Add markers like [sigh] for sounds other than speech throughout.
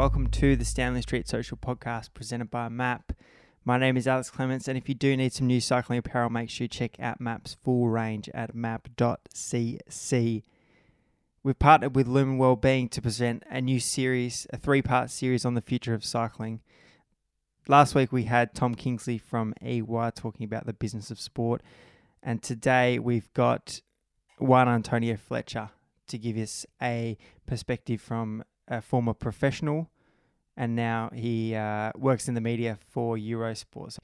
Welcome to the Stanley Street Social Podcast presented by MAP. My name is Alex Clements, and if you do need some new cycling apparel, make sure you check out MAP's full range at map.cc. We've partnered with Lumen Wellbeing to present a new series, a three part series on the future of cycling. Last week we had Tom Kingsley from EY talking about the business of sport, and today we've got Juan Antonio Flecha to give us a perspective from a former professional and now he uh, works in the media for Eurosport.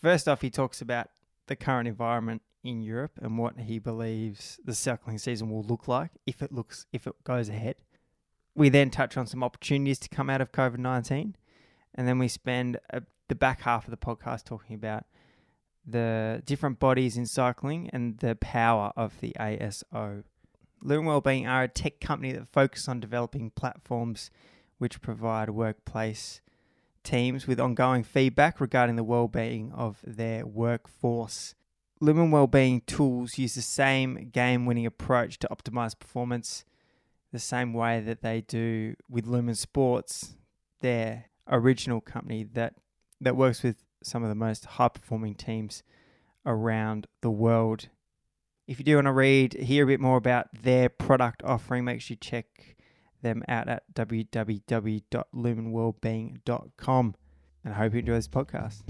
First off, he talks about the current environment in Europe and what he believes the cycling season will look like if it looks if it goes ahead. We then touch on some opportunities to come out of COVID nineteen, and then we spend a, the back half of the podcast talking about the different bodies in cycling and the power of the ASO. Lumen Wellbeing are a tech company that focus on developing platforms which provide workplace teams with ongoing feedback regarding the well-being of their workforce. Lumen Wellbeing tools use the same game-winning approach to optimize performance, the same way that they do with Lumen Sports, their original company that that works with some of the most high-performing teams around the world. If you do want to read, hear a bit more about their product offering, make sure you check them out at www.lumenwellbeing.com. And I hope you enjoy this podcast.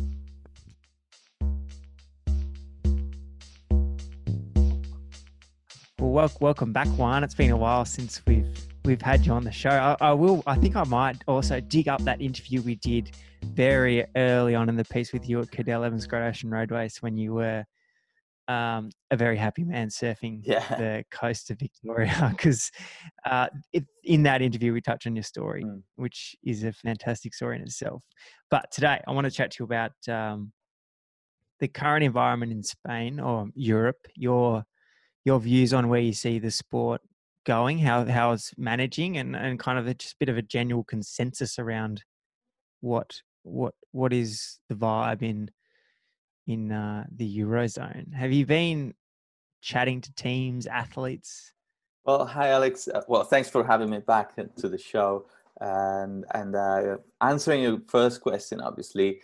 Well, welcome back, Juan. It's been a while since we've we've had you on the show. I, I, will. I think I might also dig up that interview we did very early on in the piece with you at Cadel Evans Ocean Road Race when you were um, a very happy man surfing yeah. [laughs] the coast of Victoria [laughs] because uh, in that interview we touch on your story, mm. which is a fantastic story in itself. But today I want to chat to you about um, the current environment in Spain or Europe. Your your views on where you see the sport going, how how it's managing, and and kind of a, just a bit of a general consensus around what what what is the vibe in in uh, the eurozone. Have you been chatting to teams, athletes? Well, hi Alex. Uh, well, thanks for having me back to the show and and uh, answering your first question. Obviously,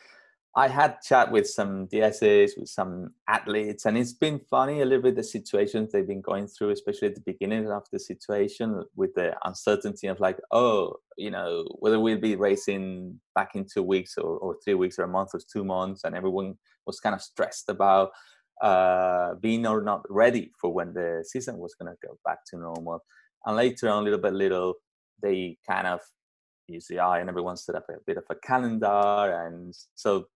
I had chat with some DSs, with some athletes, and it's been funny a little bit the situations they've been going through, especially at the beginning of the situation with the uncertainty of like, oh, you know, whether we'll be racing back in two weeks or, or three weeks or a month or two months, and everyone was kind of stressed about uh, being or not ready for when the season was going to go back to normal. And later on, little by little, they kind of use the eye and everyone set up a bit of a calendar and so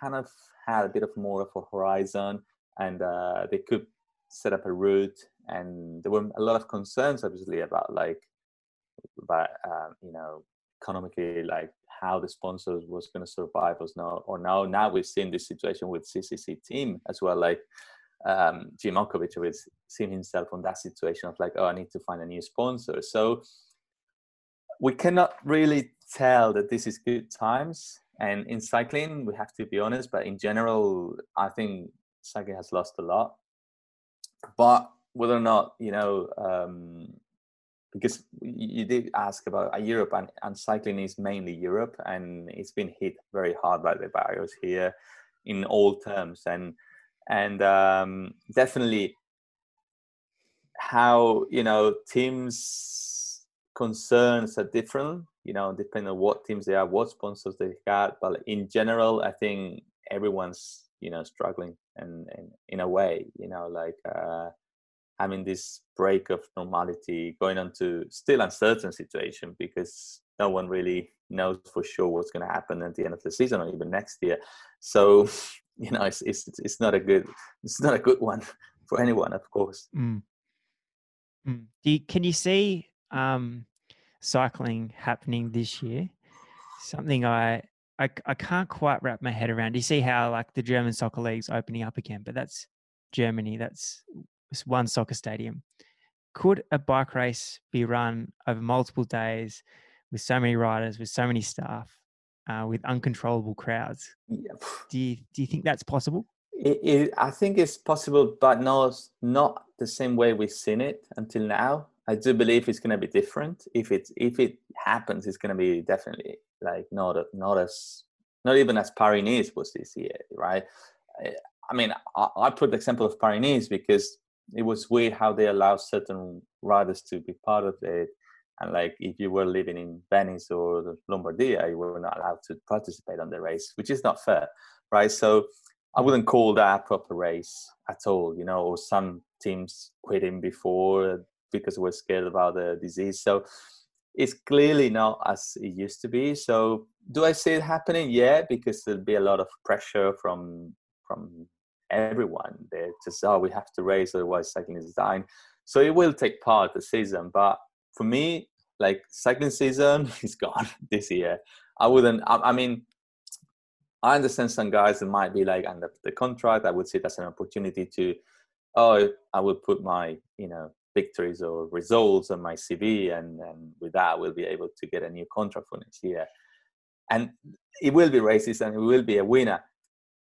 kind of had a bit of more of a horizon and uh, they could set up a route and there were a lot of concerns obviously about like about uh, you know economically like how the sponsors was going to survive or now or now now we've seen this situation with ccc team as well like um, Jim Ochowicz was seeing himself on that situation of like, oh, I need to find a new sponsor. So we cannot really tell that this is good times and in cycling, we have to be honest, but in general, I think cycling has lost a lot. But whether or not, you know, um, because you did ask about uh, Europe and, and cycling is mainly Europe and it's been hit very hard by the virus here in all terms and and um, definitely how you know teams concerns are different you know, depending on what teams they are, what sponsors they got. But in general, I think everyone's, you know, struggling and, and in a way, you know, like uh, having this break of normality, going on to still uncertain situation because no one really knows for sure what's going to happen at the end of the season or even next year. So, [laughs] you know, it's it's it's not a good it's not a good one [laughs] for anyone, of course. Mm. Mm. You, can you see um, cycling happening this year. Something I, I I can't quite wrap my head around. You see how like the German soccer league's opening up again, but that's Germany. That's one soccer stadium. Could a bike race be run over multiple days with so many riders, with so many staff, uh, with uncontrollable crowds? Yeah. Do you do you think that's possible? It, it, I think it's possible, but not not the same way we've seen it until now. I do believe it's to be different. If it if it happens, it's to be definitely like not not as not even as Paris was this year, right? Eh, I mean, I, I put the example of Paris because it was weird how they allow certain riders to be part of it, and like if you were living in Venice or Lombardia, you were not allowed to participate on the race, which is not fair, right? So I wouldn't call that a proper race at all, you know. Or some teams quitting before because we're scared about the disease. So it's clearly not as it used to be. So do I see it happening? Yeah, because there'll be a lot of pressure from from everyone. They just oh we have to race otherwise cycling is dying. So it will take part the season. But for me, like cycling season [laughs] is gone [laughs] this year. I wouldn't. I, I mean, I understand some guys that might be like under the contract. I would see it as an opportunity to, oh, I would put my you know victories or results on my CV, and, and with that, we'll be able to get a new contract for next year. And it will be racist, and it will be a winner.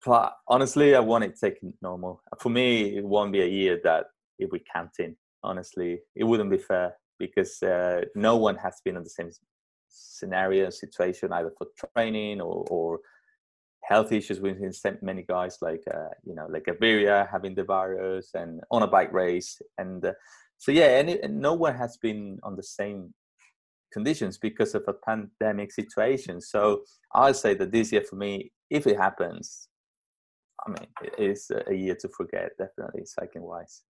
But honestly, I want it taken normal. For me, it won't be a year that if we can't in. Honestly, it wouldn't be fair because uh, no one has been in the same scenario situation either for training or, or health issues within many guys like uh, you know like Gaviria having the virus and on a bike race and uh, so yeah, and, it, and no one has been on the same conditions because of a pandemic situation. So I'll say that this year for me, if it happens, I mean, it is a year to forget, definitely cycling wise.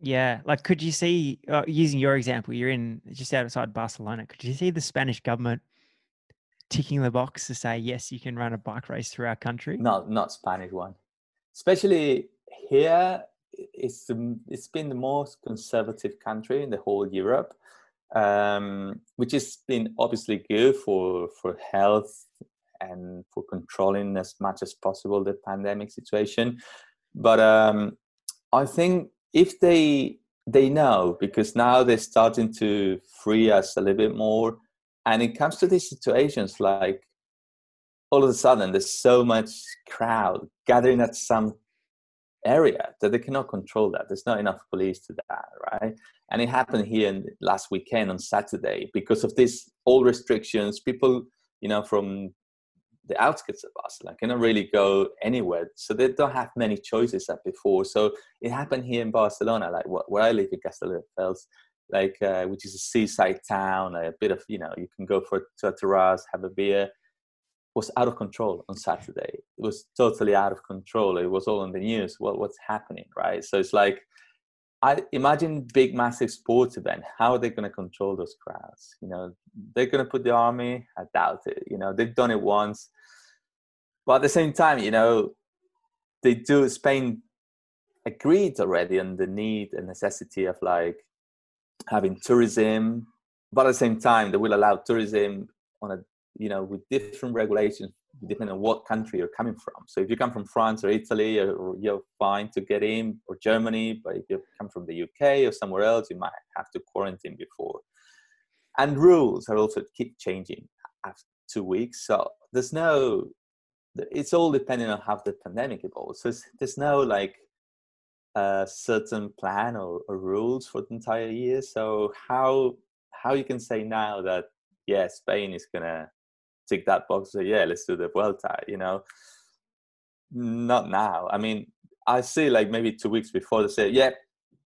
Yeah, like could you see uh, using your example? You're in just outside Barcelona. Could you see the Spanish government ticking the box to say yes, you can run a bike race through our country? No, not Spanish one. Especially here, it's it's been the most conservative country in the whole Europe, um, which has been obviously good for for health and for controlling as much as possible the pandemic situation. But um, I think if they they know because now they're starting to free us a little bit more, and it comes to these situations like all of a sudden there's so much crowd gathering at some area that they cannot control that. There's not enough police to that, right? And it happened here in, last weekend on Saturday because of these all restrictions. People, you know, from the outskirts of Barcelona cannot really go anywhere, so they don't have many choices as before. So it happened here in Barcelona, like where I live in Castelldefels, like uh, which is a seaside town, a bit of you know, you can go for to a terrace, have a beer was out of control on Saturday. It was totally out of control. It was all on the news. Well, what's happening, right? So it's like, I imagine big, massive sports event. How are they going to control those crowds? You know, they're going to put the army. I doubt it. You know, they've done it once, but at the same time, you know, they do. Spain agreed already on the need and necessity of like having tourism, but at the same time, they will allow tourism on a you know with different regulations depending on what country you're coming from. So if you come from france or italy you're fine to get in or germany but if you come from the uk or somewhere else you might have to quarantine before. And rules are also keep changing after two weeks. So there's no it's all depending on how the pandemic evolves. So there's no like a certain plan or, or rules for the entire year. So how how you can say now that yeah spain is gonna tick that box say yeah let's do the Vuelta you know? Not now. I mean I see like maybe two weeks before they say yeah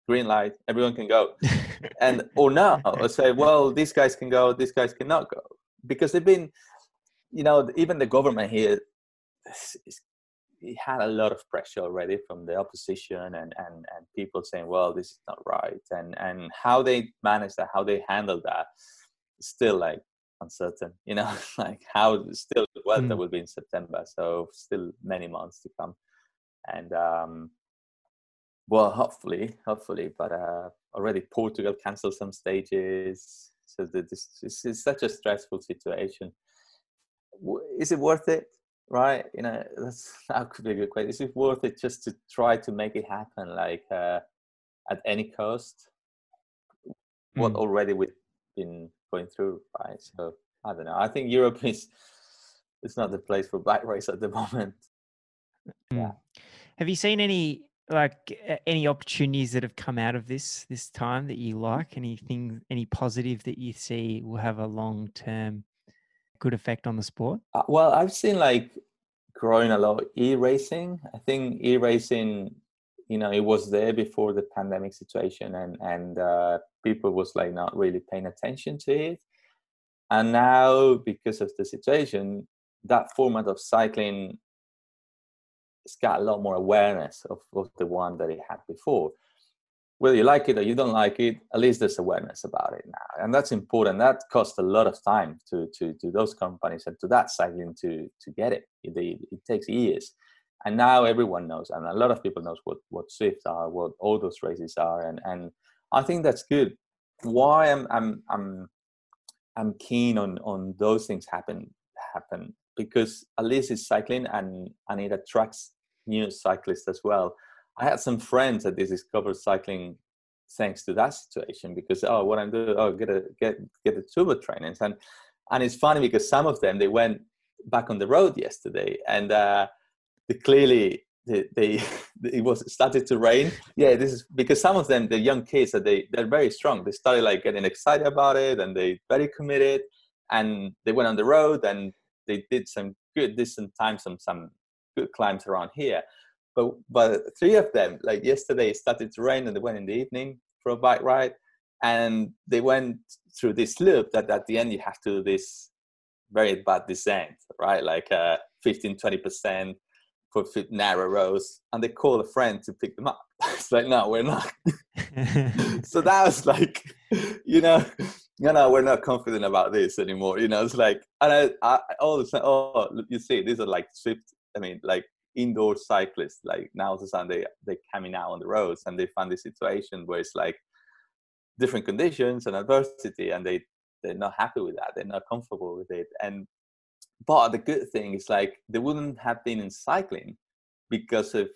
green light everyone can go. [laughs] And or now or say well these guys can go these guys cannot go. Because they've been you know even the government here it had a lot of pressure already from the opposition and, and, and people saying, well, this is not right. And, and how they manage that, how they handle that, still like uncertain you know [laughs] like how still the weather mm. will be in september so still many months to come. And um well hopefully hopefully but uh already portugal canceled some stages so this, this is such a stressful situation. Is it worth it right? You know that's [laughs] that could be a good question. Is it worth it just to try to make it happen like uh at any cost? Mm. what already we've been going through, right? So I don't know. I think Europe is it's not the place for bike race at the [laughs] moment. Yeah. Have you seen any like any opportunities that have come out of this this time that you like? Anything, any positive that you see will have a long term good effect on the sport? Uh, well, I've seen like growing a lot e-racing. I think e-racing, you know, it was there before the pandemic situation, and and uh, people was like not really paying attention to it. And now, because of the situation, that format of cycling it's got a lot more awareness of, of the one that it had before. Whether you like it or you don't like it at least there's awareness about it now. And that's important. That costs a lot of time to to to those companies and to that cycling to to get it it, it takes years and now everyone knows and a lot of people knows what what Zwift are what all those races are and and i think that's good why i'm i'm i'm i'm keen on on those things happen happen because at least it's cycling and and it attracts new cyclists as well. I had some friends that discovered cycling thanks to that situation because oh what I'm doing oh get a get get the turbo trainings and and it's funny because some of them they went back on the road yesterday and uh, clearly they, [laughs] it was started to rain yeah this is because some of them the young kids that they they're very strong they started like getting excited about it and they very committed and they went on the road and they did some good decent times some some good climbs around here. But but three of them, like yesterday, it started to rain and they went in the evening for a bike ride, and they went through this loop that at the end you have to do this very bad descent, right? Like uh, 15, 20 percent for narrow roads, and they call a friend to pick them up. [laughs] it's like, no, we're not. [laughs] so that was like, you know, no, no, we're not confident about this anymore. You know, it's like, and I, I all the time, oh, you see, these are like Zwift I mean, like indoor cyclists, like now all of a sudden they they coming out on the roads and they find this situation where it's like different conditions and adversity, and they they're not happy with that. They're not comfortable with it. And but the good thing is like they wouldn't have been in cycling because of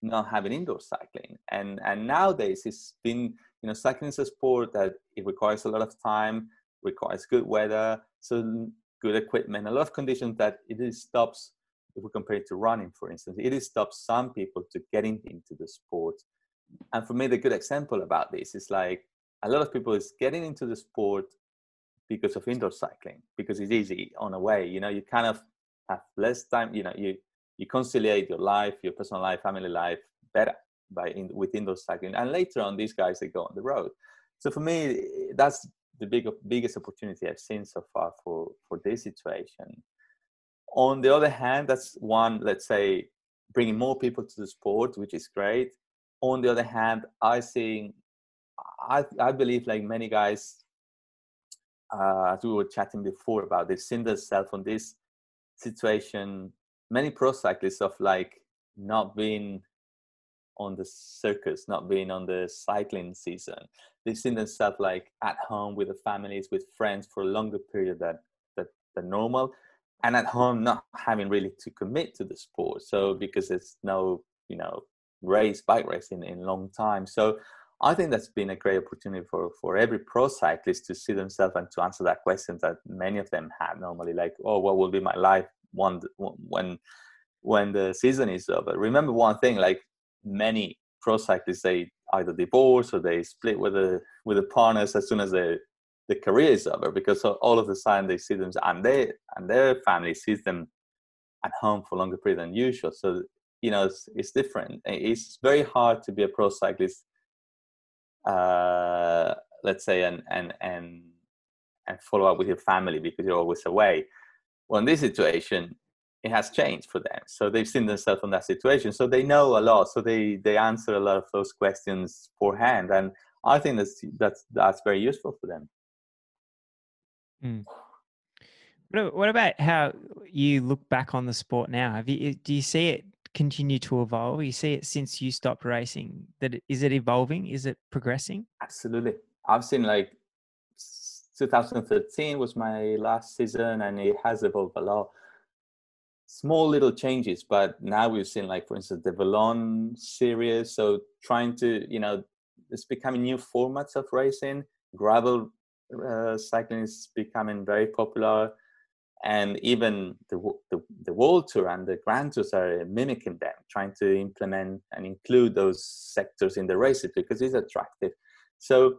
not having indoor cycling. And and nowadays it's been you know cycling is a sport that it requires a lot of time, requires good weather, so good equipment, a lot of conditions that it stops if we compare it to running, for instance, it stops some people to getting into the sport. And for me, the good example about this is like a lot of people is getting into the sport because of indoor cycling because it's easy on a way. You know, you kind of have less time. You know, you you conciliate your life, your personal life, family life better by in, with indoor cycling. And later on, these guys they go on the road. So for me, that's the big, biggest opportunity I've seen so far for for this situation. On the other hand, that's one, let's say, bringing more people to the sport, which is great. On the other hand, I think, I, I believe like many guys, uh, as we were chatting before about this, seen themselves on this situation, many pro cyclists of like not being on the circus, not being on the cycling season. They've seen themselves like at home with the families, with friends for a longer period than, than, than normal and at home not having really to commit to the sport so because there's no you know race bike racing in long time so i think that's been a great opportunity for for every pro cyclist to see themselves and to answer that question that many of them have normally like oh what will be my life one when when the season is over remember one thing like many pro cyclists they either divorce or they split with the with the partners as soon as they the career is over because all of a sudden they see them and they and their family sees them at home for longer period than usual. So you know it's, it's different. It's very hard to be a pro cyclist, uh, let's say, and and and and follow up with your family because you're always away. Well, in this situation, it has changed for them. So they've seen themselves in that situation. So they know a lot. So they they answer a lot of those questions beforehand, and I think that's that's that's very useful for them. Mm. What about how you look back on the sport now? Have you do you see it continue to evolve? You see it since you stopped racing. That is it evolving? Is it progressing? Absolutely. I've seen like 2013 was my last season, and it has evolved a lot. Small little changes, but now we've seen like, for instance, the Valon series. So trying to, you know, it's becoming new formats of racing. Gravel uh, cycling is becoming very popular. And even the, the, the world tour and the grand tours are mimicking them trying to implement and include those sectors in the races because it's attractive. So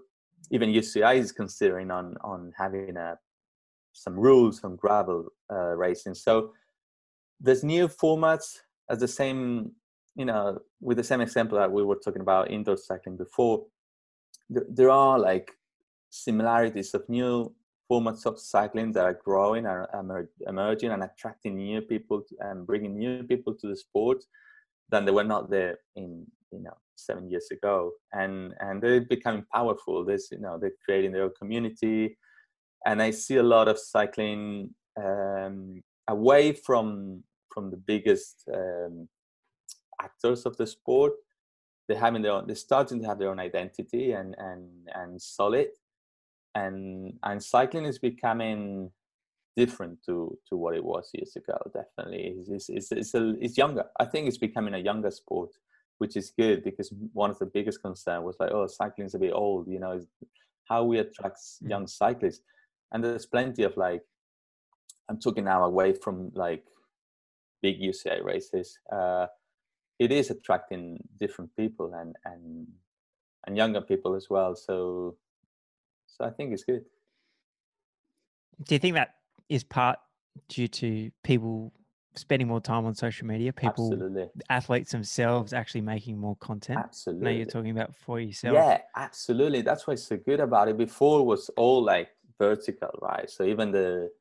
even uci is considering on on having a some rules on gravel uh, racing. So there's new formats as the same you know with the same example that we were talking about indoor cycling before there, there are like similarities of new formats of cycling that are growing emer- emerging and attracting new people and bringing new people to the sport than they were not there in you know seven years ago. And and they're becoming powerful. This you know they're creating their own community. And i see a lot of cycling um, away from from the biggest um, actors of the sport. They're having their own they're starting to have their own identity and and and solid and and cycling is becoming different to to what it was years ago definitely. It's it's it's, a, it's younger. I think it's becoming a younger sport which is good because one of the biggest concern was like oh cycling's a bit old you know how we attract mm. young cyclists. And there's plenty of like i'm talking now away from like big uci races uh, it is attracting different people and and and younger people as well. So so I think it's good. Do you think that is part due to people spending more time on social media? People, absolutely. athletes themselves, actually making more content. Absolutely. Now you're talking about for yourself. Yeah, absolutely. That's why it's so good about it. Before it was all like vertical, right? So even the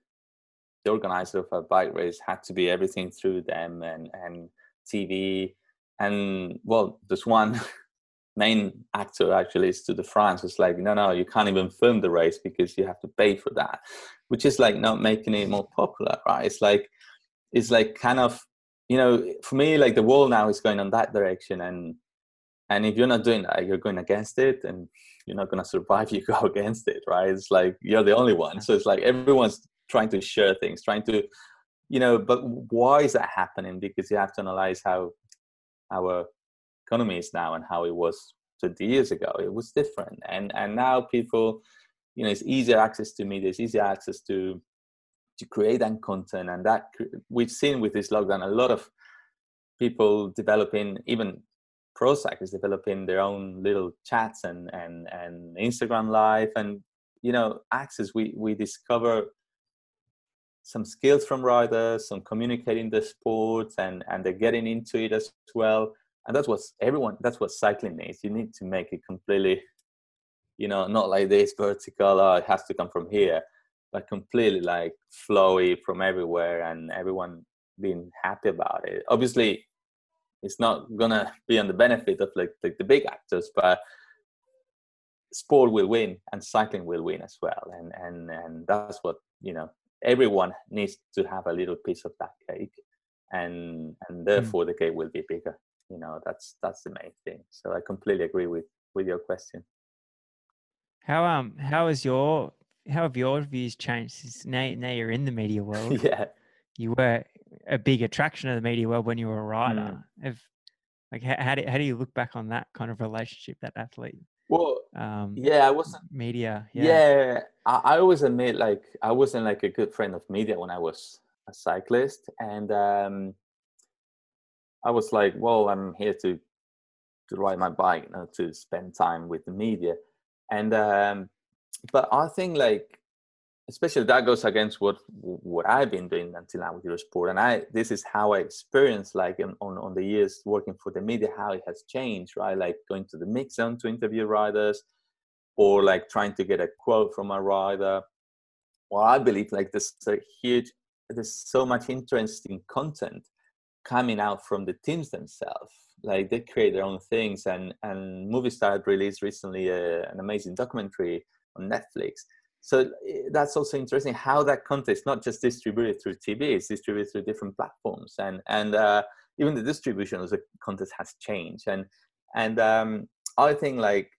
the organizer of a bike race had to be everything through them and and TV and well, there's one [laughs] main actor actually is Tour de France. It's like, no, no, you can't even film the race because you have to pay for that, which is like not making it more popular, right? It's like, it's like kind of, you know, for me, like the world now is going on that direction, and and if you're not doing that, you're going against it, and you're not going to survive. [laughs] You go against it, right? It's like you're the only one. So it's like everyone's trying to share things, trying to, you know, but why is that happening? Because you have to analyze how our economy is now and how it was 20 years ago. It was different, and and now people, you know, it's easier access to media, it's easier access to to create and content, and that we've seen with this lockdown a lot of people developing even pro cyclists developing their own little chats and and and Instagram live and you know access we we discover some skills from riders some communicating the sports and and they're getting into it as well and that's what everyone that's what cycling needs you need to make it completely you know not like this vertical oh, it has to come from here but completely like flowy from everywhere and everyone being happy about it obviously it's not gonna be on the benefit of like, like the big actors but sport will win and cycling will win as well and and and that's what you know everyone needs to have a little piece of that cake and and hmm. therefore mm. the cake will be bigger you know that's that's the main thing. So i completely agree with with your question. How um how is your how have your views changed since now, now you're in the media [laughs] world? Yeah. You were a big attraction of the media world when you were a writer. Mm. have like how, how, do, how do you look back on that kind of relationship that athlete well um yeah i wasn't media? Yeah, yeah I, I always admit like i wasn't like a good friend of media when i was a cyclist. And um I was like, well, I'm here to to ride my bike, know, to spend time with the media, and um, but I think like especially that goes against what what I've been doing until now with Eurosport, and I this is how I experienced like on on the years working for the media how it has changed, right? Like going to the mix zone to interview riders, or like trying to get a quote from a rider. Well, I believe like there's a huge, there's so much interesting content coming out from the teams themselves. Like they create their own things and and movistar released recently a, an amazing documentary on netflix. So eh, that's also interesting how that content is not just distributed through tv it's distributed through different platforms. And and uh, even the distribution of the content has changed. And and um, i think like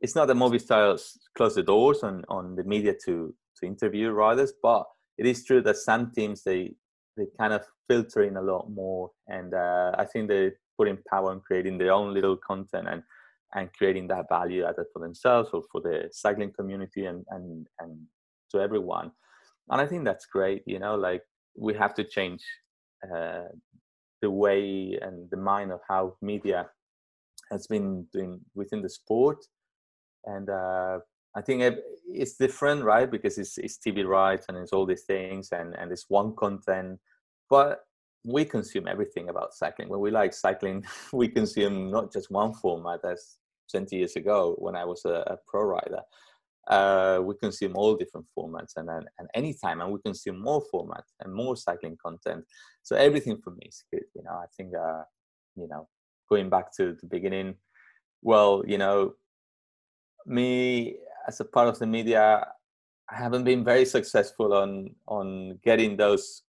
it's not that movistar closed the doors on on the media to to interview riders but it is true that some teams they they kind of filter in a lot more and uh, i think they put in power in creating their own little content and and creating that value added for themselves or for the cycling community and and and to everyone and I think that's great. You know, like we have to change uh, the way and the mind of how media has been doing within the sport, and uh, I think it's different, right? Because it's, it's TV rights and it's all these things, and and it's one content, but we consume everything about cycling. When we like cycling, [laughs] we consume not just one format as 20 years ago when I was a, a pro rider. Uh, we consume all different formats and, and, and anytime, and we consume more formats and more cycling content. So everything for me is good. You know, I think, uh, you know, going back to the beginning, well, you know, me as a part of the media, I haven't been very successful on on getting those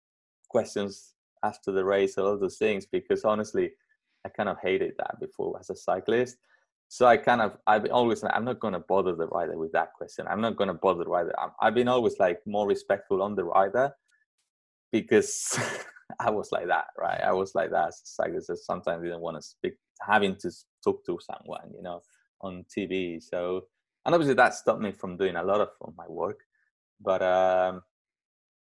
questions after the race, all those things, because honestly, I kind of hated that before as a cyclist. So I kind of, I've always, I'm not going to bother the rider with that question. I'm not going to bother the rider. i have been always like more respectful on the rider because [laughs] I was like that, right? I was like that as a cyclist. Sometimes didn't want to speak, having to talk to someone, you know, on TV. So, and obviously that stopped me from doing a lot of, of my work. But um,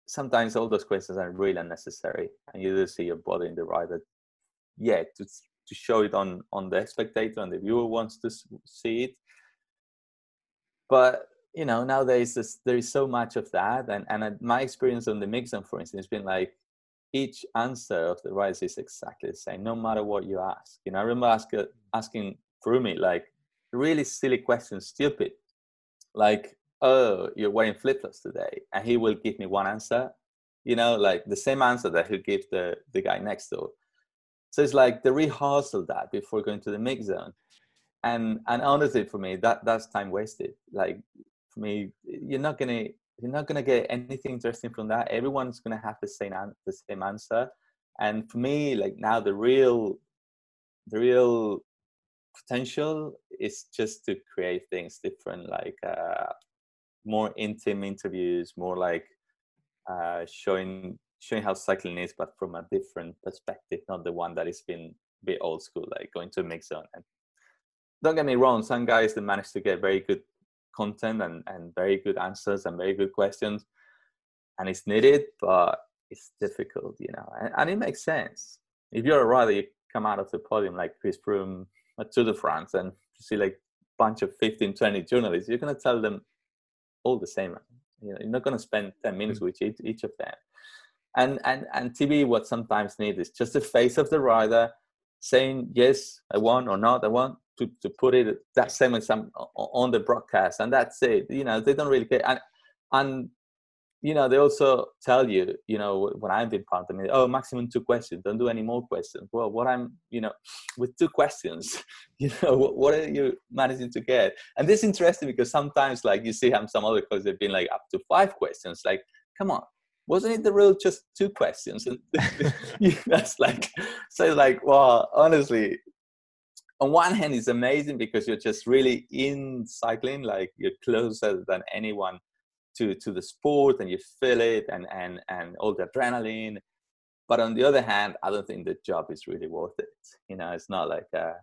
sometimes all those questions are really unnecessary, and you just see you're bothering the rider. Yeah, to to show it on on the spectator and the viewer wants to see it. But you know nowadays there is so much of that, and and uh, my experience on the mixzone, for instance, has been like each answer of the rider is exactly the same, no matter what you ask. You know, I remember ask, uh, asking me like really silly questions, stupid, like oh, you're wearing flip flops today, and he will give me one answer, you know, like the same answer that he'll give the the guy next door. So it's like the rehearsal that before going to the mix zone, and and honestly, for me, that that's time wasted. Like for me, you're not gonna you're not gonna get anything interesting from that. Everyone's gonna have the same the same answer, and for me, like now the real the real potential is just to create things different like uh, more intimate interviews, more like uh, showing showing how cycling is, but from a different perspective, not the one that has been a bit old school, like going to a mix zone. And don't get me wrong, some guys that manage to get very good content and, and very good answers and very good questions, and it's needed, but it's difficult, you know. And, and it makes sense. If you're a rider, you come out of the podium like Chris Froome at Tour de France, and you see like bunch of 15, 20 journalists, you're going to tell them all the same. You know, you're not going to spend 10 minutes mm. with each, each of them. And, and, and TV, what sometimes need is just the face of the rider saying, yes, I want or not, I want to, to put it that same some on the broadcast. And that's it. You know, they don't really care. And, and you know, they also tell you, you know, when I've been part of it, oh, maximum two questions, don't do any more questions. Well, what I'm, you know, [laughs] with two questions, [laughs] you know, what, are you managing to get? And this is interesting because sometimes, like, you see how some other coaches have been like up to five questions. Like, come on, wasn't it the rule just two questions? And [laughs] that's like, so like, well, honestly, on one hand, it's amazing because you're just really in cycling, like you're closer than anyone to to the sport and you feel it and and and all the adrenaline. But on the other hand i don't think the job is really worth it. You know it's not like uh,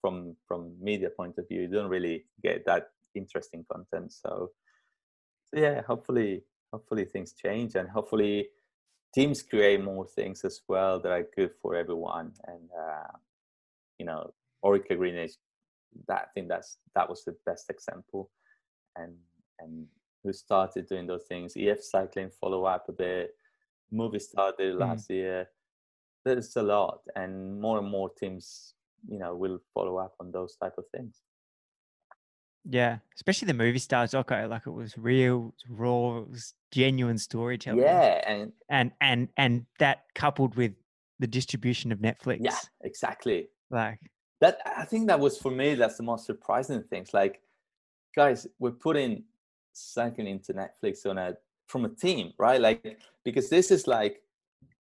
from from media point of view you don't really get that interesting content. So yeah hopefully hopefully things change and hopefully teams create more things as well that are good for everyone. And uh, you know Orica GreenEDGE that I think that's that was the best example. And and who started doing those things. EF Cycling follow up a bit. Movistar did mm. last mm. year. There's a lot, and more and more teams, you know, will follow up on those type of things. Yeah, especially the Movistars. Okay, like it was real, raw, it was genuine storytelling. Yeah, and and and and that coupled with the distribution of Netflix. Yeah, exactly. Like that, I think that was for me. That's the most surprising things. Like, guys, we're putting cycling into Netflix on a from a team, right? Like because this is like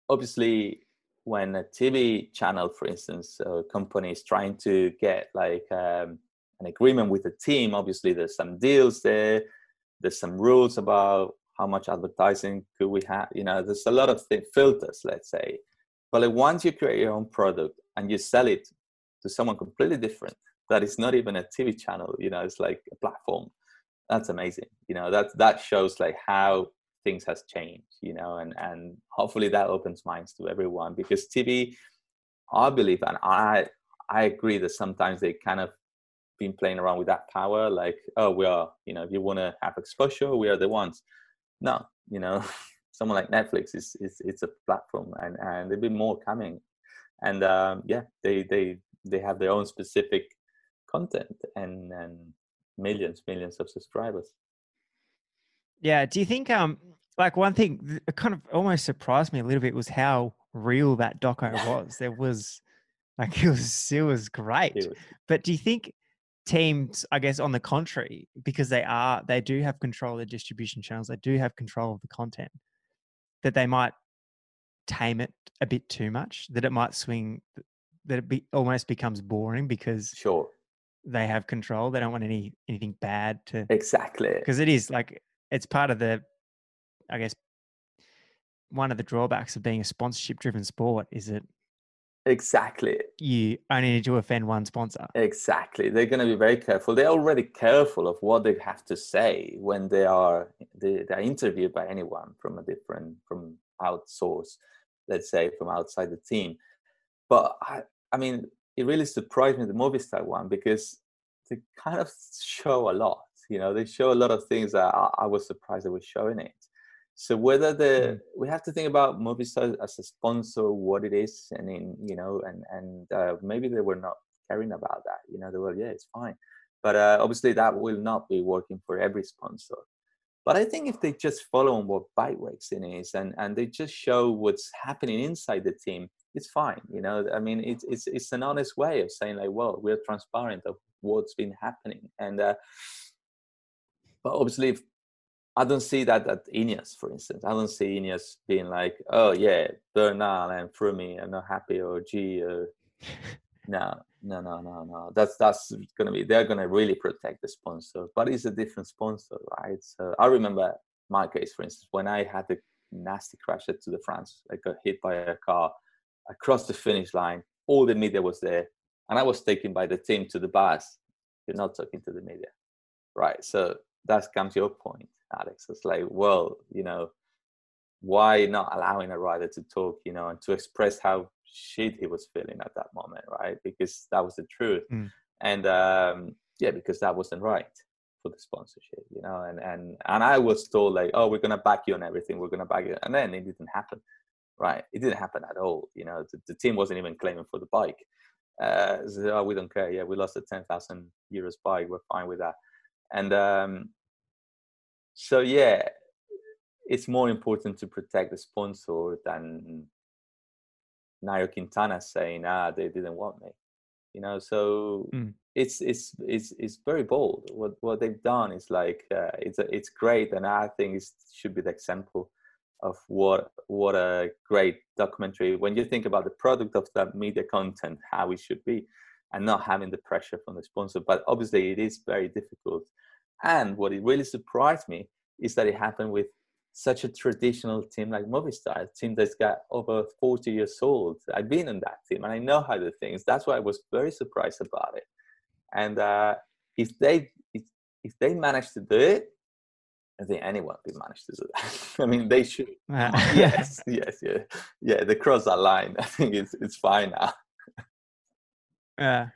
obviously when a TV channel, for instance, a company is trying to get like um, an agreement with a team, obviously there's some deals there, there's some rules about how much advertising could we have. You know, there's a lot of th- filters, let's say. But like once you create your own product and you sell it to someone completely different, that is not even a TV channel, you know, it's like a platform that's amazing you know that that shows like how things has changed you know and and hopefully that opens minds to everyone because tv i believe and i i agree that sometimes they kind of been playing around with that power like oh we are you know if you want to have exposure we are the ones. No you know [laughs] someone like netflix is is it's a platform and and there'll be more coming and um, yeah they they they have their own specific content and and millions millions of subscribers. Yeah do you think um like one thing that kind of almost surprised me a little bit was how real that doco [laughs] was. There was like it was it was great. It was. but do you think teams i guess on the contrary because they are they do have control of the distribution channels they do have control of the content that they might tame it a bit too much that it might swing that it be, almost becomes boring because sure they have control they don't want any anything bad to exactly because it is like it's part of the i guess one of the drawbacks of being a sponsorship driven sport is that Exactly. You only need to offend one sponsor. Exactly. They're going to be very careful. They're already careful of what they have to say when they are they, they're interviewed by anyone from a different from outsource, let's say from outside the team. But I, I mean, it really surprised me the Movistar one because they kind of show a lot. You know, they show a lot of things that I, I was surprised they were showing it. So whether the mm. we have to think about Movistar as a sponsor, what it is, and in you know, and and uh, maybe they were not caring about that. You know, they were yeah, it's fine, but uh, obviously that will not be working for every sponsor. But I think if they just follow on what bike racing is and and they just show what's happening inside the team, it's fine. You know, I mean, it's it's it's an honest way of saying like, well, we're transparent of what's been happening, and uh, but obviously if I don't see that at Ineos, for instance. I don't see Ineos being like, oh yeah, Bernal and Froome are not happy or G or [laughs] no, no, no, no, no. That's that's gonna be they're gonna really protect the sponsor, but it's a different sponsor, right? So I remember my case, for instance, when I had the nasty crash at Tour de France, I got hit by a car across the finish line. All the media was there, and I was taken by the team to the bus. You're not talking to the media, right? So that comes your point Alex. It's like, well, you know, why not allowing a rider to talk, you know, and to express how shit he was feeling at that moment, right? Because that was the truth. Mm. And um, yeah, because that wasn't right for the sponsorship, you know. And and and I was told like, oh, we're gonna back you on everything. We're gonna back you, and then it didn't happen, right? It didn't happen at all. You know, the, the team wasn't even claiming for the bike. Uh, so, oh, we don't care. Yeah, we lost a ten thousand euros bike. We're fine with that. And um, so yeah it's more important to protect the sponsor than Nairo Quintana saying ah they didn't want me you know so mm. it's it's it's it's very bold what what they've done is like uh, it's it's great and I think it should be the example of what what a great documentary when you think about the product of that media content how it should be and not having the pressure from the sponsor but obviously it is very difficult and what it really surprised me is that it happened with such a traditional team like Movistar, a team that's got over 40 years old. I've been in that team and I know how the things. That's why I was very surprised about it. And uh, if they if, if they manage to do it, I think anyone could manage to do that. [laughs] I mean, they should. [laughs] [laughs] yes, yes, yeah, yeah. They cross that line. I think it's it's fine now. Yeah.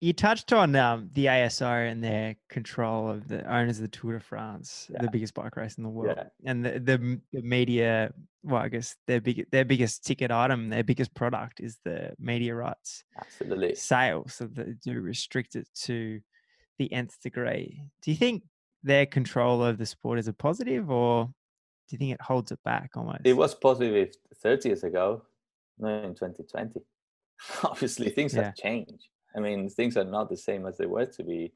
You touched on um, the ASO and their control of the owners of the Tour de France, yeah. the biggest bike race in the world, yeah. and the, the, the media. Well, I guess their big their biggest ticket item, their biggest product is the media rights. Absolutely. Sales, so they do restrict it to the nth degree. Do you think their control of the sport is a positive, or do you think it holds it back almost? It was positive 30 years ago, not in 2020. [laughs] Obviously, things yeah. have changed. I mean, things are not the same as they were to be.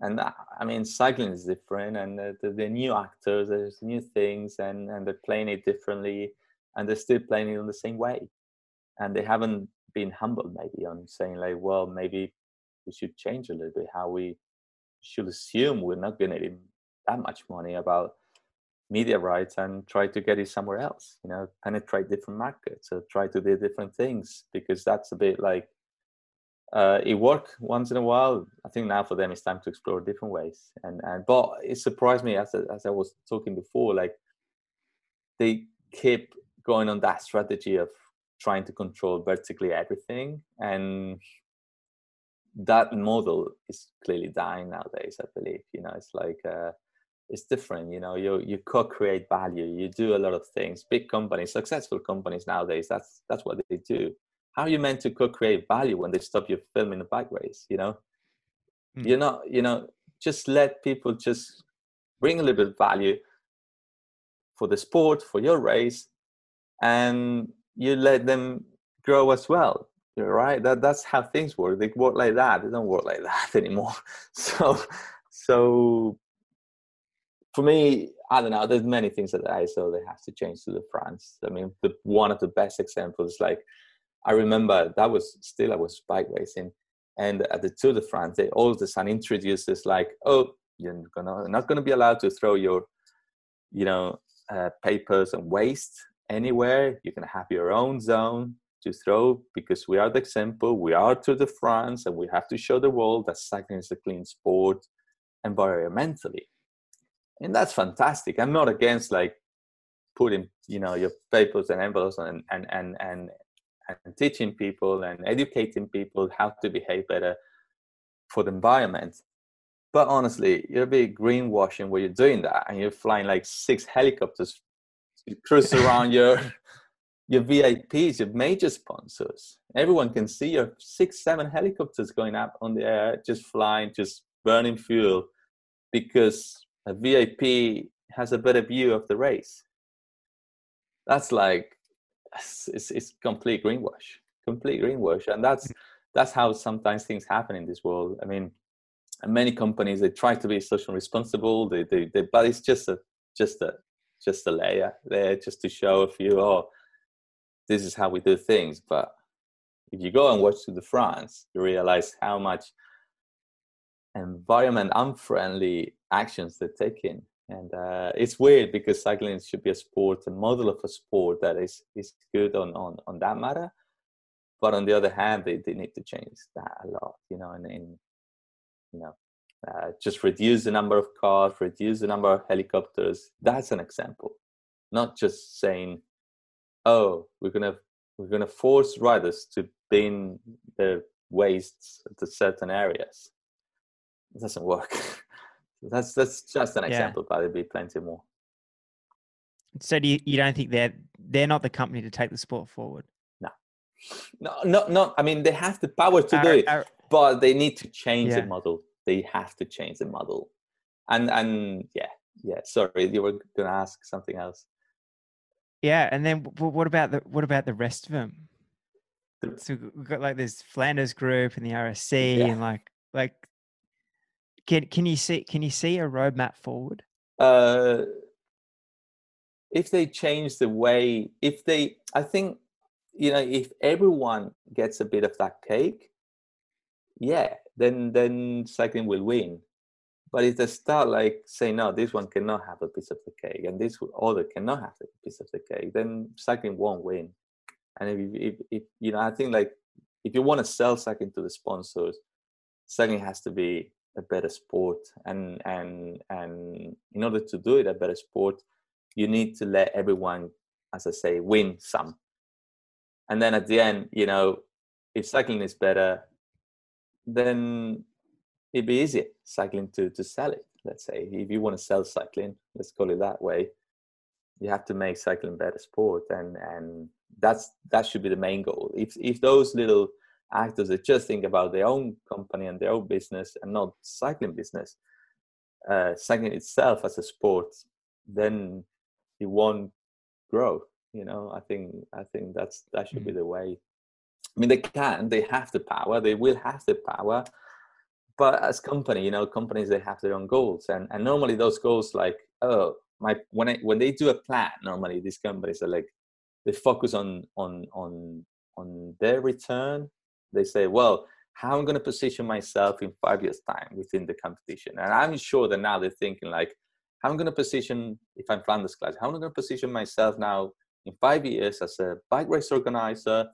And uh, I mean, cycling is different, and the, the, the new actors, there's new things, and, and they're playing it differently, and they're still playing it in the same way. And they haven't been humbled, maybe, on saying, like, well, maybe we should change a little bit how we should assume we're not going to get that much money about media rights and try to get it somewhere else you know penetrate different markets or try to do different things because that's a bit like uh, it worked once in a while. I think now for them it's time to explore different ways. And and but it surprised me as as I was talking before, like they keep going on that strategy of trying to control vertically everything and that model is clearly dying nowadays i believe you know it's like uh, it's different you know you you co-create value you do a lot of things. Big companies successful companies nowadays that's that's what they do. How are you meant to co-create value when they stop you filming the bike race you know? Mm. you're not you know just let people just bring a little bit of value for the sport for your race and you let them grow as well you're right? That that's how things work. They work like that. They don't work like [laughs] that anymore. So so for me i don't know. There's many things that i saw they have to change Tour de France. I mean the one of the best examples like i remember that was still i was bike racing. And at the tour de france they all of a sudden introduced this like oh you're gonna not gonna be allowed to throw your you know uh, papers and waste anywhere. You can have your own zone to throw because we are the example. We are Tour de France and we have to show the world that cycling is a clean sport environmentally. And that's fantastic. I'm not against like putting, you know, your papers and envelopes and and and and, and teaching people and educating people how to behave better for the environment. But honestly, you're a bit greenwashing where you're doing that and you're flying like six helicopters you cruise [laughs] around your your VIPs, your major sponsors. Everyone can see your six, seven helicopters going up on the air, just flying, just burning fuel, because a VIP has a better view of the race. That's like it's, it's complete greenwash, complete greenwash, and that's mm. that's how sometimes things happen in this world. I mean, many companies they try to be socially responsible, they, they, they but it's just a just a just a layer there just to show a few, oh, this is how we do things. But if you go and watch Tour de France, you realize how much environment unfriendly actions they're taking. And uh, it's weird because cycling should be a sport, a model of a sport that is, is good on, on, on that matter. But on the other hand, they, they need to change that a lot, you know, and in, you know, uh, just reduce the number of cars, reduce the number of helicopters. That's an example, not just saying, "Oh, we're gonna we're gonna force riders to bin their wastes to certain areas." It doesn't work. [laughs] that's that's just an example, yeah. but there'd be plenty more. So do you, you don't think they're they're not the company to take the sport forward? No, no, no, no. I mean, they have the power to do it, but they need to change yeah. the model they have to change the model and and yeah yeah sorry you were going to ask something else yeah and then what about the what about the rest of them so we've got like this flanders group and the RCS yeah. and like like can can you see can you see a roadmap forward uh if they change the way if they i think you know if everyone gets a bit of that cake yeah then then cycling will win. But if they start like saying, no, this one cannot have a piece of the cake, and this other cannot have a piece of the cake, then cycling won't win. And if, if, if you know, I think like if you want to sell cycling to the sponsors, cycling has to be a better sport, and and and in order to do it a better sport, you need to let everyone, as I say, win some. And then at the end, you know, if cycling is better, then it'd be easier cycling to to sell it. Let's say if you want to sell cycling, let's call it that way, you have to make cycling better sport, and and that's that should be the main goal. If if those little actors that just think about their own company and their own business and not cycling business, uh, cycling itself as a sport, then it won't grow. You know, I think I think that's that should be mm-hmm. the way I mean, they can, they have the power, they will have the power. But as company, you know, companies they have their own goals, and and normally those goals, like oh, my when I when they do a plan, normally these companies are like they focus on on on on their return. They say, well, how am I'm going to position myself in five years' time within the competition, and I'm sure that now they're thinking like, how I'm going to position if I'm Flanders class, how am I going to position myself now in five years as a bike race organizer,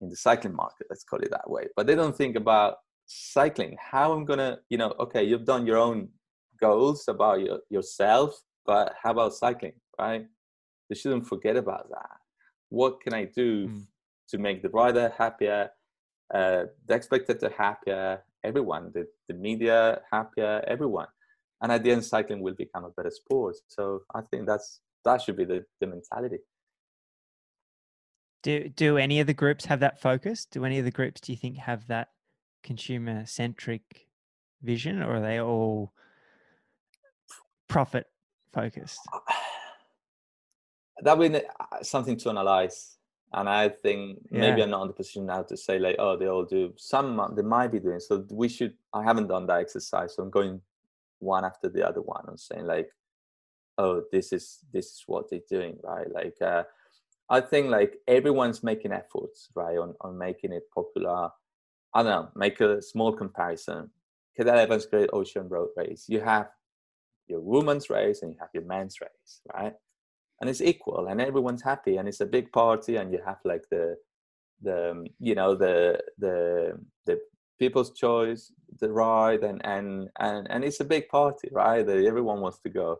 in the cycling market let's call it that way but they don't think about cycling how i'm gonna you know okay you've done your own goals about your, yourself but how about cycling right you shouldn't forget about that. What can I do Mm. to make the rider happier, uh, the spectator happier, everyone, the, the media happier, everyone. And at the end, cycling will become a better sport. So I think that's that should be the, the mentality. Do do any of the groups have that focus? Do any of the groups do you think have that consumer centric vision or are they all profit focused? [sighs] that would be uh, something to analyze. And I think maybe I'm not in the position now to say like, oh, they all do. Some they might be doing. So we should. I haven't done that exercise, so I'm going one after the other one and saying like, oh, this is this is what they're doing, right? Like, uh, I think like everyone's making efforts, right, on on making it popular. I don't know. Make a small comparison. Cadel Evans Great Ocean Road Race. You have your women's race and you have your men's race, right? and it's equal and everyone's happy and it's a big party and you have like the the um, you know the the the people's choice the ride and and and, and it's a big party right that everyone wants to go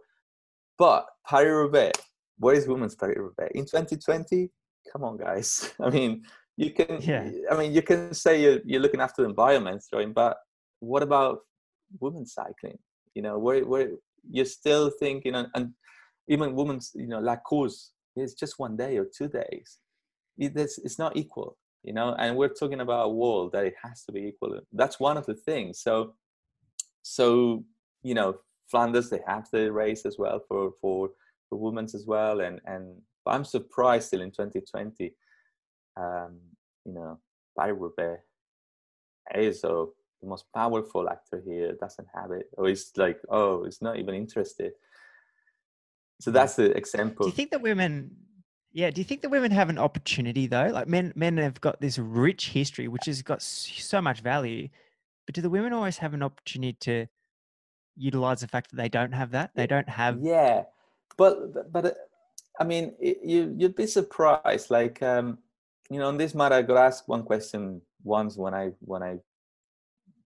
but Paris Roubaix where is women's Paris Roubaix in 2020 come on guys [laughs] I mean you can Yeah. I mean you can say you're, you're looking after the environment right but what about women's cycling you know where where you're still thinking and, and even women's, you know, la course, it's just one day or two days. It, it's, it's not equal, you know, and we're talking about a world that it has to be equal. That's one of the things. So, so you know, Flanders they have the race as well for for for women's as well, and and but I'm surprised still in 2020, um, you know, Paris Roubaix is so the most powerful actor here doesn't have it, or it's like oh, it's not even interested so that's the example. Do you think that women yeah, do you think that women have an opportunity though? Like men men have got this rich history which has got so much value, but do the women always have an opportunity to utilize the fact that they don't have that? They don't have yeah, but but, but uh, I mean, you you'd be surprised. Like um, you know, on this matter, I got asked one question once when I when I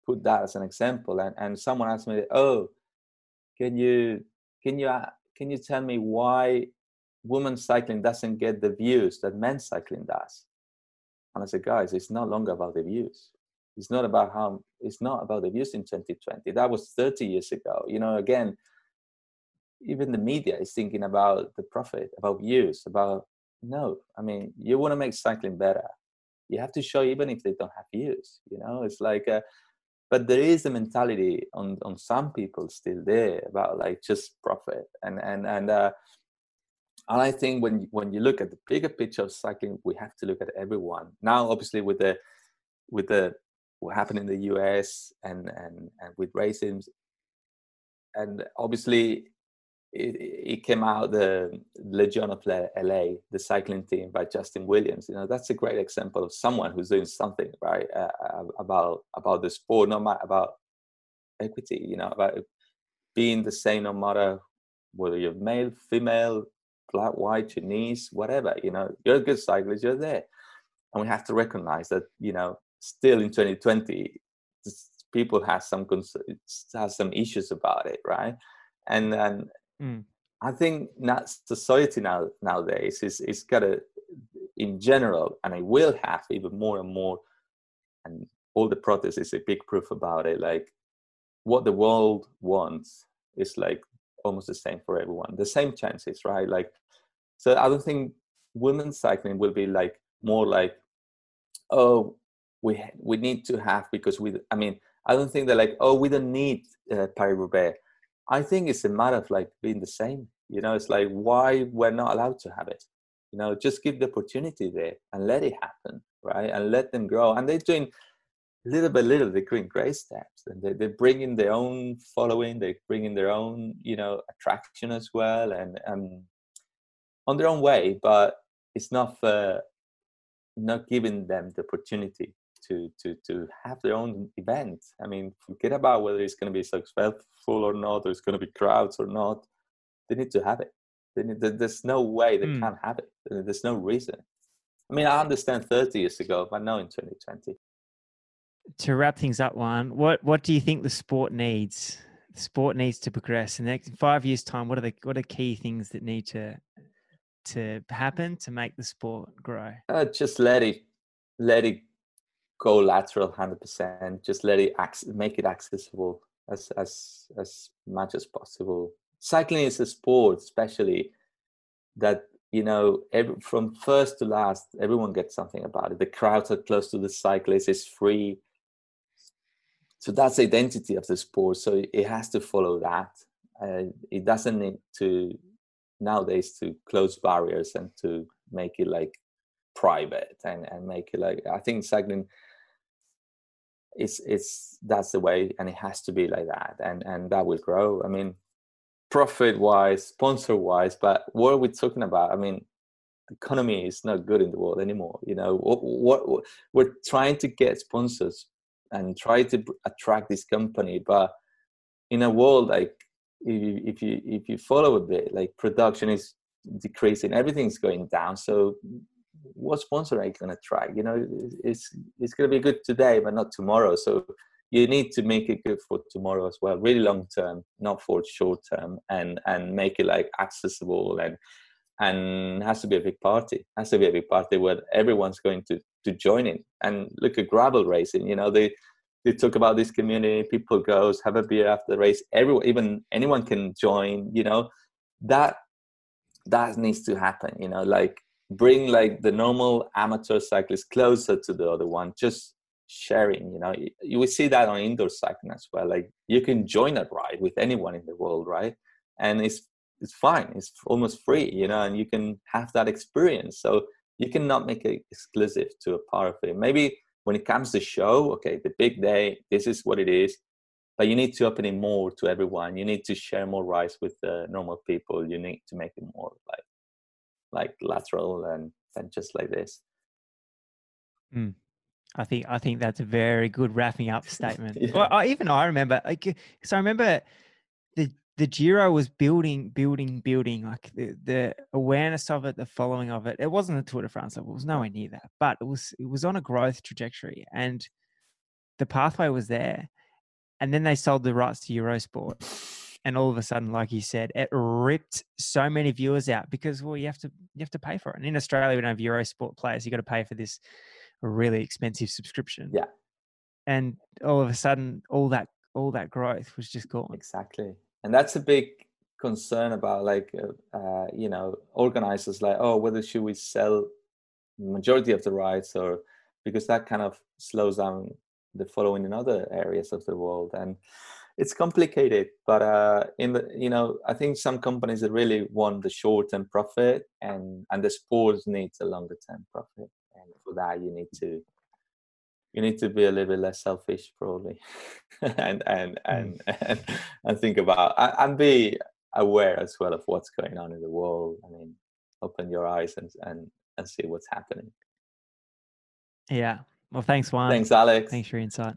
put that as an example, and and someone asked me, "Oh, can you can you uh, can you tell me why women's cycling doesn't get the views that men's cycling does?" And I said, "Guys, it's no longer about the views. It's not about how. It's not about the views in 2020. That was 30 years ago. You know, again." even the media is thinking about the profit, about views, about no. I mean, you want to make cycling better. You have to show even if they don't have views. You know, it's like, uh, but there is a mentality on on some people still there about like just profit and and and. Uh, and I think when when you look at the bigger picture of cycling, we have to look at everyone. Now, obviously, with the with the what happened in the US and and and with racism, and obviously it, it came out the Legion of LA, the cycling team by Justin Williams. You know, that's a great example of someone who's doing something right uh, about about the sport, no matter about equity. You know, about being the same no matter whether you're male, female, black, white, Chinese, whatever. You know, you're a good cyclist, you're there, and we have to recognize that. You know, still in 2020, people have some has some issues about it, right? And and Mm. I think that society now nowadays is is got a in general, and it will have even more and more, and all the protests is a big proof about it. Like what the world wants is like almost the same for everyone, the same chances, right? Like so, I don't think women's cycling will be like more like, oh, we we need to have because we. I mean, I don't think they're like, oh, we don't need uh, Paris Roubaix I think it's a matter of like being the same. You know, it's like why we're not allowed to have it. You know, just give the opportunity there and let it happen, right? And let them grow. And they're doing little by little, they're doing great steps, and they they bring in their own following. They bring in their own, you know, attraction as well, and um, on their own way. But it's not for not giving them the opportunity to to to have their own event. I mean, forget about whether it's going to be successful or not, or it's going to be crowds or not. They need to have it. Need, there's no way they Mm. can't have it. There's no reason. I mean, I understand 30 years ago, but now in 2020. To wrap things up, one, what what do you think the sport needs? The sport needs to progress in the next five years' time. What are the what are key things that need to to happen to make the sport grow? Uh, just let it let it go lateral 100%. Just let it make it accessible as as as much as possible. Cycling is a sport, especially that you know every, from first to last, everyone gets something about it. The crowds are close to the cyclists. It's free. So that's the identity of the sport. So it has to follow that. Uh, it doesn't need to nowadays to close barriers and to make it like private and and make it like I think cycling it's it's that's the way and it has to be like that and and that will grow. I mean profit wise sponsor wise but what are we talking about? I mean economy is not good in the world anymore you know? What, what, what we're trying to get sponsors and try to attract this company but in a world like if you if you if you follow a bit like production is decreasing everything's going down so what sponsor are you going to try? You know, it's it's going to be good today, but not tomorrow. So you need to make it good for tomorrow as well, really long term, not for short term, and and make it like accessible and and has to be a big party. Has to be a big party where everyone's going to to join in. And look at gravel racing. You know, they they talk about this community. People goes have a beer after the race. Everyone, even anyone can join. You know, that that needs to happen. You know, like bring like the normal amateur cyclist closer to the other one just sharing you know? You will see that on indoor cycling as well like you can join a ride with anyone in the world right? And it's it's fine it's almost free you know and you can have that experience. So you cannot make it exclusive to a part of it. Maybe when it comes to show okay the big day this is what it is but you need to open it more to everyone. You need to share more rides with the normal people. You need to make it more like like lateral and and just like this. Mm. I think I think that's a very good wrapping up [laughs] statement. yeah. well, I, even I remember, like, so I remember the the Giro was building, building, building. Like the, the awareness of it, the following of it. It wasn't a Tour de France level; it was nowhere near that. But it was it was on a growth trajectory, and the pathway was there. And then they sold the rights to Eurosport and all of a sudden, like you said, it ripped so many viewers out because well, you have to you have to pay for it. And in Australia, we don't have Eurosport players. You got to pay for this really expensive subscription. Yeah. And all of a sudden, all that all that growth was just gone. Exactly, and that's a big concern about like uh, uh, you know organizers like oh whether should we sell majority of the rights or because that kind of slows down the following in other areas of the world and it's complicated but uh in the you know i think some companies that really want the short term profit and and the sports needs a longer term profit. And for that you need to you need to be a little bit less selfish probably. [laughs] And and and, and and think about and be aware as well of what's going on in the world. I mean open your eyes and and and see what's happening. Yeah. Well thanks juan. Thanks alex. Thanks for your insight